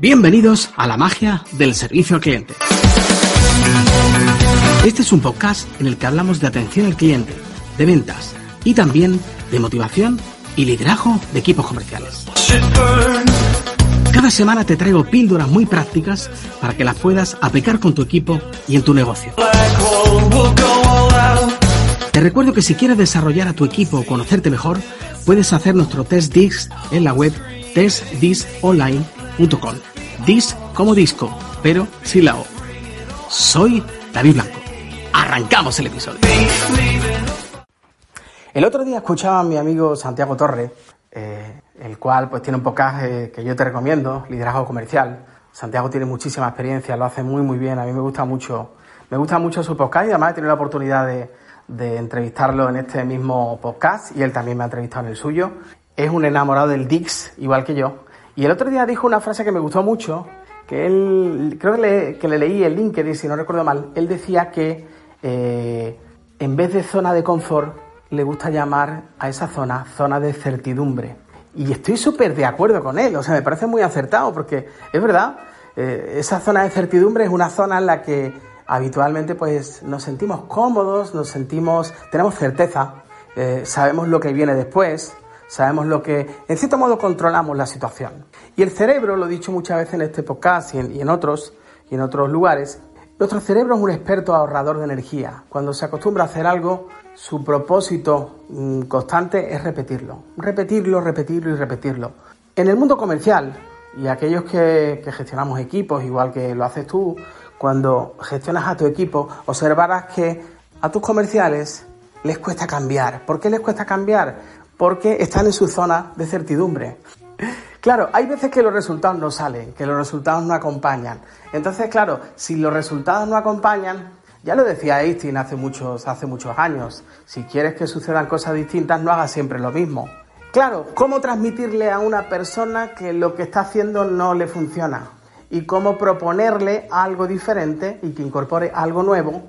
Bienvenidos a la magia del servicio al cliente. Este es un podcast en el que hablamos de atención al cliente, de ventas y también de motivación y liderazgo de equipos comerciales. Cada semana te traigo píldoras muy prácticas para que las puedas aplicar con tu equipo y en tu negocio. Te recuerdo que si quieres desarrollar a tu equipo o conocerte mejor, puedes hacer nuestro test DISC en la web testdisonline.com. DIS como disco, pero sin la O. Soy David Blanco. Arrancamos el episodio. El otro día escuchaba a mi amigo Santiago Torre, eh, el cual pues tiene un podcast eh, que yo te recomiendo, Liderazgo Comercial. Santiago tiene muchísima experiencia, lo hace muy muy bien, a mí me gusta mucho, me gusta mucho su podcast y además he tenido la oportunidad de, de entrevistarlo en este mismo podcast y él también me ha entrevistado en el suyo. Es un enamorado del Dix, igual que yo, y el otro día dijo una frase que me gustó mucho, que él, creo que le, que le leí en LinkedIn, si no recuerdo mal, él decía que eh, en vez de zona de confort, le gusta llamar a esa zona zona de certidumbre. Y estoy súper de acuerdo con él, o sea, me parece muy acertado, porque es verdad, eh, esa zona de certidumbre es una zona en la que habitualmente pues nos sentimos cómodos, nos sentimos, tenemos certeza, eh, sabemos lo que viene después, sabemos lo que, en cierto modo, controlamos la situación. Y el cerebro, lo he dicho muchas veces en este podcast y en, otros, y en otros lugares, nuestro cerebro es un experto ahorrador de energía. Cuando se acostumbra a hacer algo, su propósito mm, constante es repetirlo, repetirlo, repetirlo y repetirlo. En el mundo comercial, y aquellos que, que gestionamos equipos, igual que lo haces tú, cuando gestionas a tu equipo, observarás que a tus comerciales les cuesta cambiar. ¿Por qué les cuesta cambiar? Porque están en su zona de certidumbre. Claro, hay veces que los resultados no salen, que los resultados no acompañan. Entonces, claro, si los resultados no acompañan, ya lo decía Einstein hace muchos, hace muchos años, si quieres que sucedan cosas distintas, no hagas siempre lo mismo. Claro, ¿cómo transmitirle a una persona que lo que está haciendo no le funciona? Y cómo proponerle algo diferente y que incorpore algo nuevo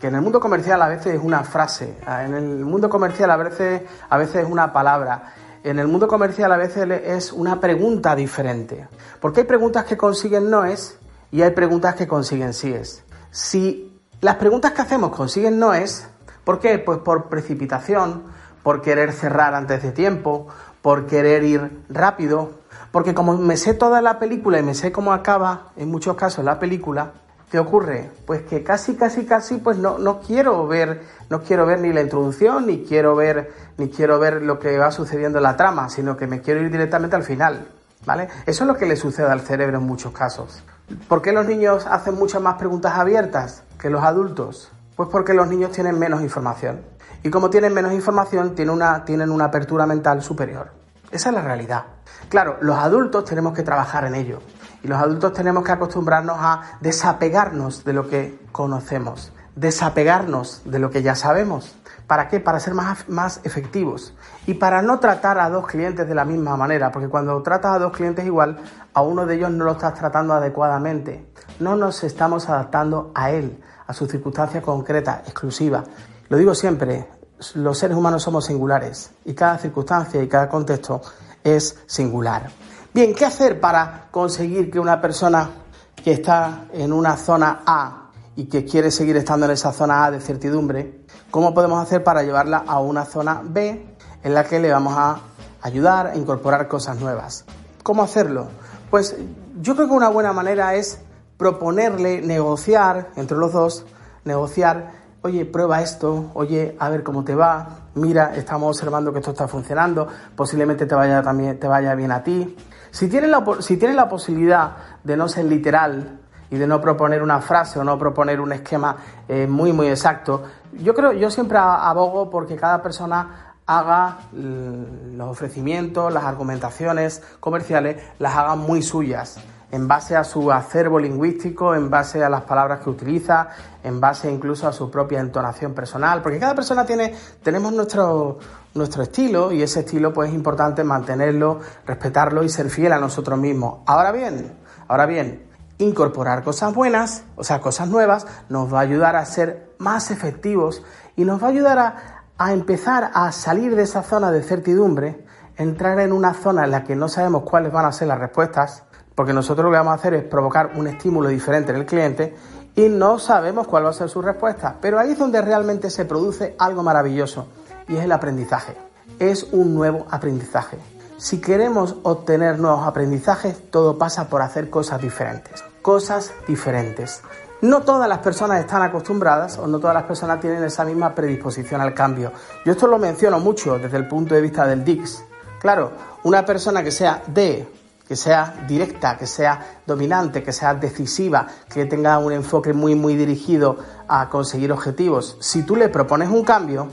que en el mundo comercial a veces es una frase, en el mundo comercial a veces, a veces es una palabra, en el mundo comercial a veces es una pregunta diferente. Porque hay preguntas que consiguen noes y hay preguntas que consiguen síes. Si las preguntas que hacemos consiguen noes, ¿por qué? Pues por precipitación, por querer cerrar antes de tiempo, por querer ir rápido, porque como me sé toda la película y me sé cómo acaba en muchos casos la película, ¿Qué ocurre? Pues que casi, casi, casi, pues no, no quiero ver, no quiero ver ni la introducción, ni quiero ver, ni quiero ver lo que va sucediendo en la trama, sino que me quiero ir directamente al final. ¿Vale? Eso es lo que le sucede al cerebro en muchos casos. ¿Por qué los niños hacen muchas más preguntas abiertas que los adultos? Pues porque los niños tienen menos información. Y como tienen menos información, tienen una, tienen una apertura mental superior. Esa es la realidad. Claro, los adultos tenemos que trabajar en ello. Y los adultos tenemos que acostumbrarnos a desapegarnos de lo que conocemos, desapegarnos de lo que ya sabemos. ¿Para qué? Para ser más, más efectivos y para no tratar a dos clientes de la misma manera, porque cuando tratas a dos clientes igual, a uno de ellos no lo estás tratando adecuadamente. No nos estamos adaptando a él, a su circunstancia concreta, exclusiva. Lo digo siempre, los seres humanos somos singulares y cada circunstancia y cada contexto es singular. Bien, ¿qué hacer para conseguir que una persona que está en una zona A y que quiere seguir estando en esa zona A de certidumbre, cómo podemos hacer para llevarla a una zona B en la que le vamos a ayudar a incorporar cosas nuevas? ¿Cómo hacerlo? Pues yo creo que una buena manera es proponerle negociar entre los dos, negociar, oye, prueba esto, oye, a ver cómo te va, mira, estamos observando que esto está funcionando, posiblemente te vaya también te vaya bien a ti. Si tienes la, si la posibilidad de no ser literal y de no proponer una frase o no proponer un esquema eh, muy, muy exacto, yo creo, yo siempre abogo porque cada persona haga los ofrecimientos, las argumentaciones comerciales, las haga muy suyas en base a su acervo lingüístico, en base a las palabras que utiliza, en base incluso a su propia entonación personal, porque cada persona tiene, tenemos nuestro, nuestro estilo y ese estilo pues es importante mantenerlo, respetarlo y ser fiel a nosotros mismos. Ahora bien, ahora bien, incorporar cosas buenas, o sea, cosas nuevas, nos va a ayudar a ser más efectivos y nos va a ayudar a, a empezar a salir de esa zona de certidumbre, entrar en una zona en la que no sabemos cuáles van a ser las respuestas, porque nosotros lo que vamos a hacer es provocar un estímulo diferente en el cliente y no sabemos cuál va a ser su respuesta. Pero ahí es donde realmente se produce algo maravilloso y es el aprendizaje. Es un nuevo aprendizaje. Si queremos obtener nuevos aprendizajes, todo pasa por hacer cosas diferentes. Cosas diferentes. No todas las personas están acostumbradas o no todas las personas tienen esa misma predisposición al cambio. Yo esto lo menciono mucho desde el punto de vista del DIX. Claro, una persona que sea D, que sea directa, que sea dominante, que sea decisiva, que tenga un enfoque muy muy dirigido a conseguir objetivos, si tú le propones un cambio,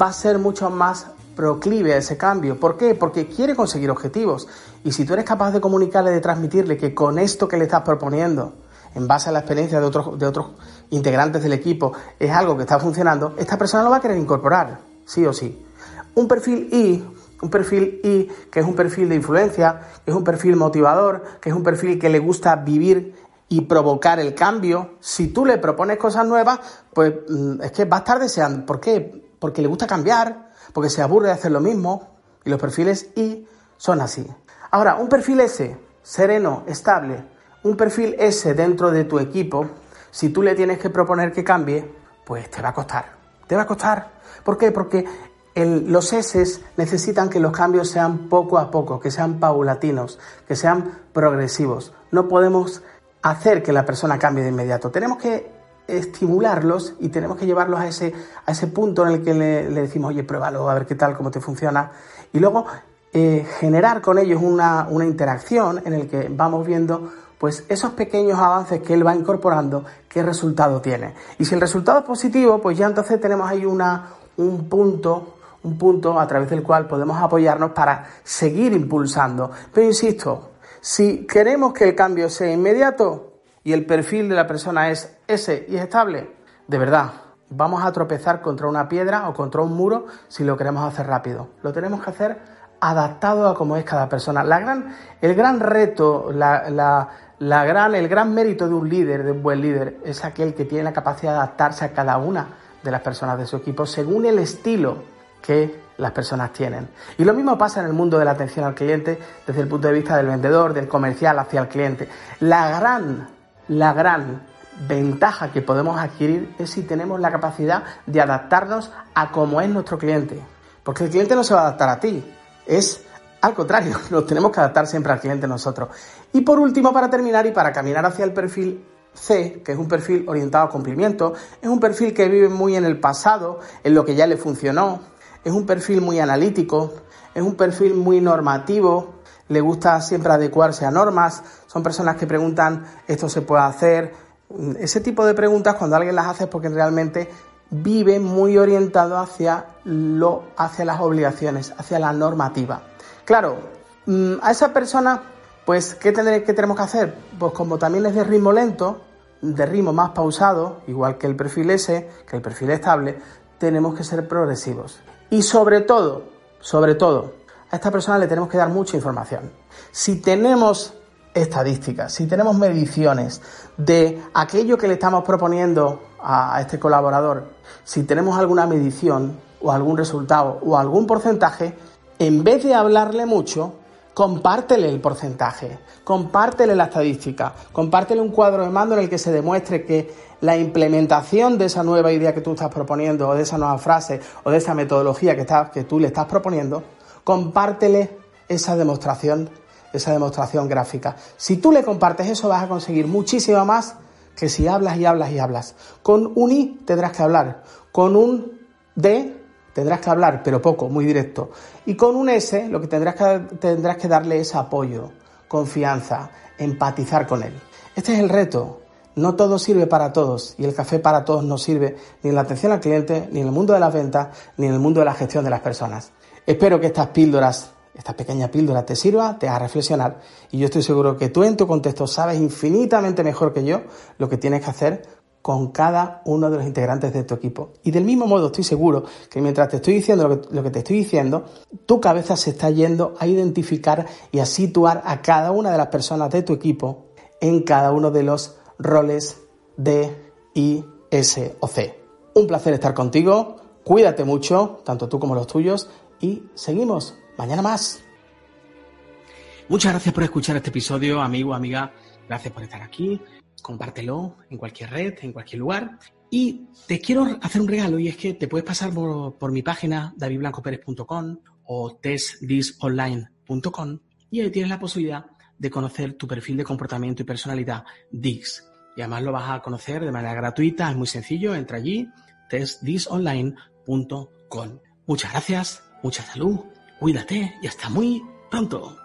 va a ser mucho más proclive a ese cambio. ¿Por qué? Porque quiere conseguir objetivos. Y si tú eres capaz de comunicarle, de transmitirle que con esto que le estás proponiendo, en base a la experiencia de otros, de otros integrantes del equipo, es algo que está funcionando, esta persona lo va a querer incorporar, sí o sí. Un perfil I, un perfil I, que es un perfil de influencia, que es un perfil motivador, que es un perfil que le gusta vivir y provocar el cambio, si tú le propones cosas nuevas, pues mm, es que va a estar deseando. ¿Por qué? Porque le gusta cambiar, porque se aburre de hacer lo mismo, y los perfiles I son así. Ahora, un perfil S, sereno, estable, un perfil S dentro de tu equipo, si tú le tienes que proponer que cambie, pues te va a costar. Te va a costar. ¿Por qué? Porque los S necesitan que los cambios sean poco a poco, que sean paulatinos, que sean progresivos. No podemos hacer que la persona cambie de inmediato. Tenemos que estimularlos y tenemos que llevarlos a ese, a ese punto en el que le, decimos, oye, pruébalo, a ver qué tal, cómo te funciona. Y luego eh, generar con ellos una, una interacción en el que vamos viendo pues esos pequeños avances que él va incorporando, qué resultado tiene. Y si el resultado es positivo, pues ya entonces tenemos ahí una, un punto, un punto a través del cual podemos apoyarnos para seguir impulsando. Pero insisto, si queremos que el cambio sea inmediato y el perfil de la persona es ese y es estable, de verdad, vamos a tropezar contra una piedra o contra un muro si lo queremos hacer rápido. Lo tenemos que hacer adaptado a cómo es cada persona. La gran, el gran reto, el gran mérito de un líder, de un buen líder, es aquel que tiene la capacidad de adaptarse a cada una de las personas de su equipo según el estilo que las personas tienen. Y lo mismo pasa en el mundo de la atención al cliente desde el punto de vista del vendedor, del comercial hacia el cliente. La gran, la gran ventaja que podemos adquirir es si tenemos la capacidad de adaptarnos a cómo es nuestro cliente. Porque el cliente no se va a adaptar a ti, es al contrario, nos tenemos que adaptar siempre al cliente nosotros. Y por último, para terminar y para caminar hacia el perfil C, que es un perfil orientado a cumplimiento, es un perfil que vive muy en el pasado, en lo que ya le funcionó, es un perfil muy analítico, es un perfil muy normativo, le gusta siempre adecuarse a normas, son personas que preguntan esto se puede hacer. Ese tipo de preguntas cuando alguien las hace es porque realmente vive muy orientado hacia lo hacia las obligaciones, hacia la normativa. Claro, mm, a esa persona, pues, ¿qué, tenemos que hacer? Pues como también es de ritmo lento, de ritmo más pausado, igual que el perfil S, que el perfil estable, tenemos que ser progresivos. Y sobre todo, sobre todo, a esta persona le tenemos que dar mucha información. Si tenemos estadísticas, si tenemos mediciones de aquello que le estamos proponiendo a este colaborador, si tenemos alguna medición o algún resultado o algún porcentaje, en vez de hablarle mucho, compártele el porcentaje, compártele la estadística, compártele un cuadro de mando en el que se demuestre que la implementación de esa nueva idea que tú estás proponiendo, o de esa nueva frase, o de esa metodología que, que tú le estás proponiendo, compártele esa demostración, esa demostración gráfica. Si tú le compartes eso, vas a conseguir muchísimo más que si hablas y hablas y hablas. Con un I tendrás que hablar, con un D Tendrás que hablar, pero poco, muy directo. Y con un S lo que tendrás que, tendrás que darle es apoyo, confianza, empatizar con él. Este es el reto. No todo sirve para todos y el café para todos no sirve ni en la atención al cliente, ni en el mundo de las ventas, ni en el mundo de la gestión de las personas. Espero que estas píldoras, esta pequeña píldora te sirva, te haga reflexionar y yo estoy seguro que tú en tu contexto sabes infinitamente mejor que yo lo que tienes que hacer con cada uno de los integrantes de tu equipo. Y del mismo modo estoy seguro que mientras te estoy diciendo lo que, te estoy diciendo, tu cabeza se está yendo a identificar y a situar a cada una de las personas de tu equipo en cada uno de los roles D, I, S o C. Un placer estar contigo, cuídate mucho, tanto tú como los tuyos, y seguimos mañana más. Muchas gracias por escuchar este episodio, amigo, amiga. Gracias por estar aquí. Compártelo en cualquier red, en cualquier lugar. Y te quiero hacer un regalo y es que te puedes pasar por, mi página davidblancoperez.com o testdisonline.com y ahí tienes la posibilidad de conocer tu perfil de comportamiento y personalidad DIX. Y además lo vas a conocer de manera gratuita, es muy sencillo, entra allí, testdisonline.com. Muchas gracias, mucha salud, cuídate y hasta muy pronto.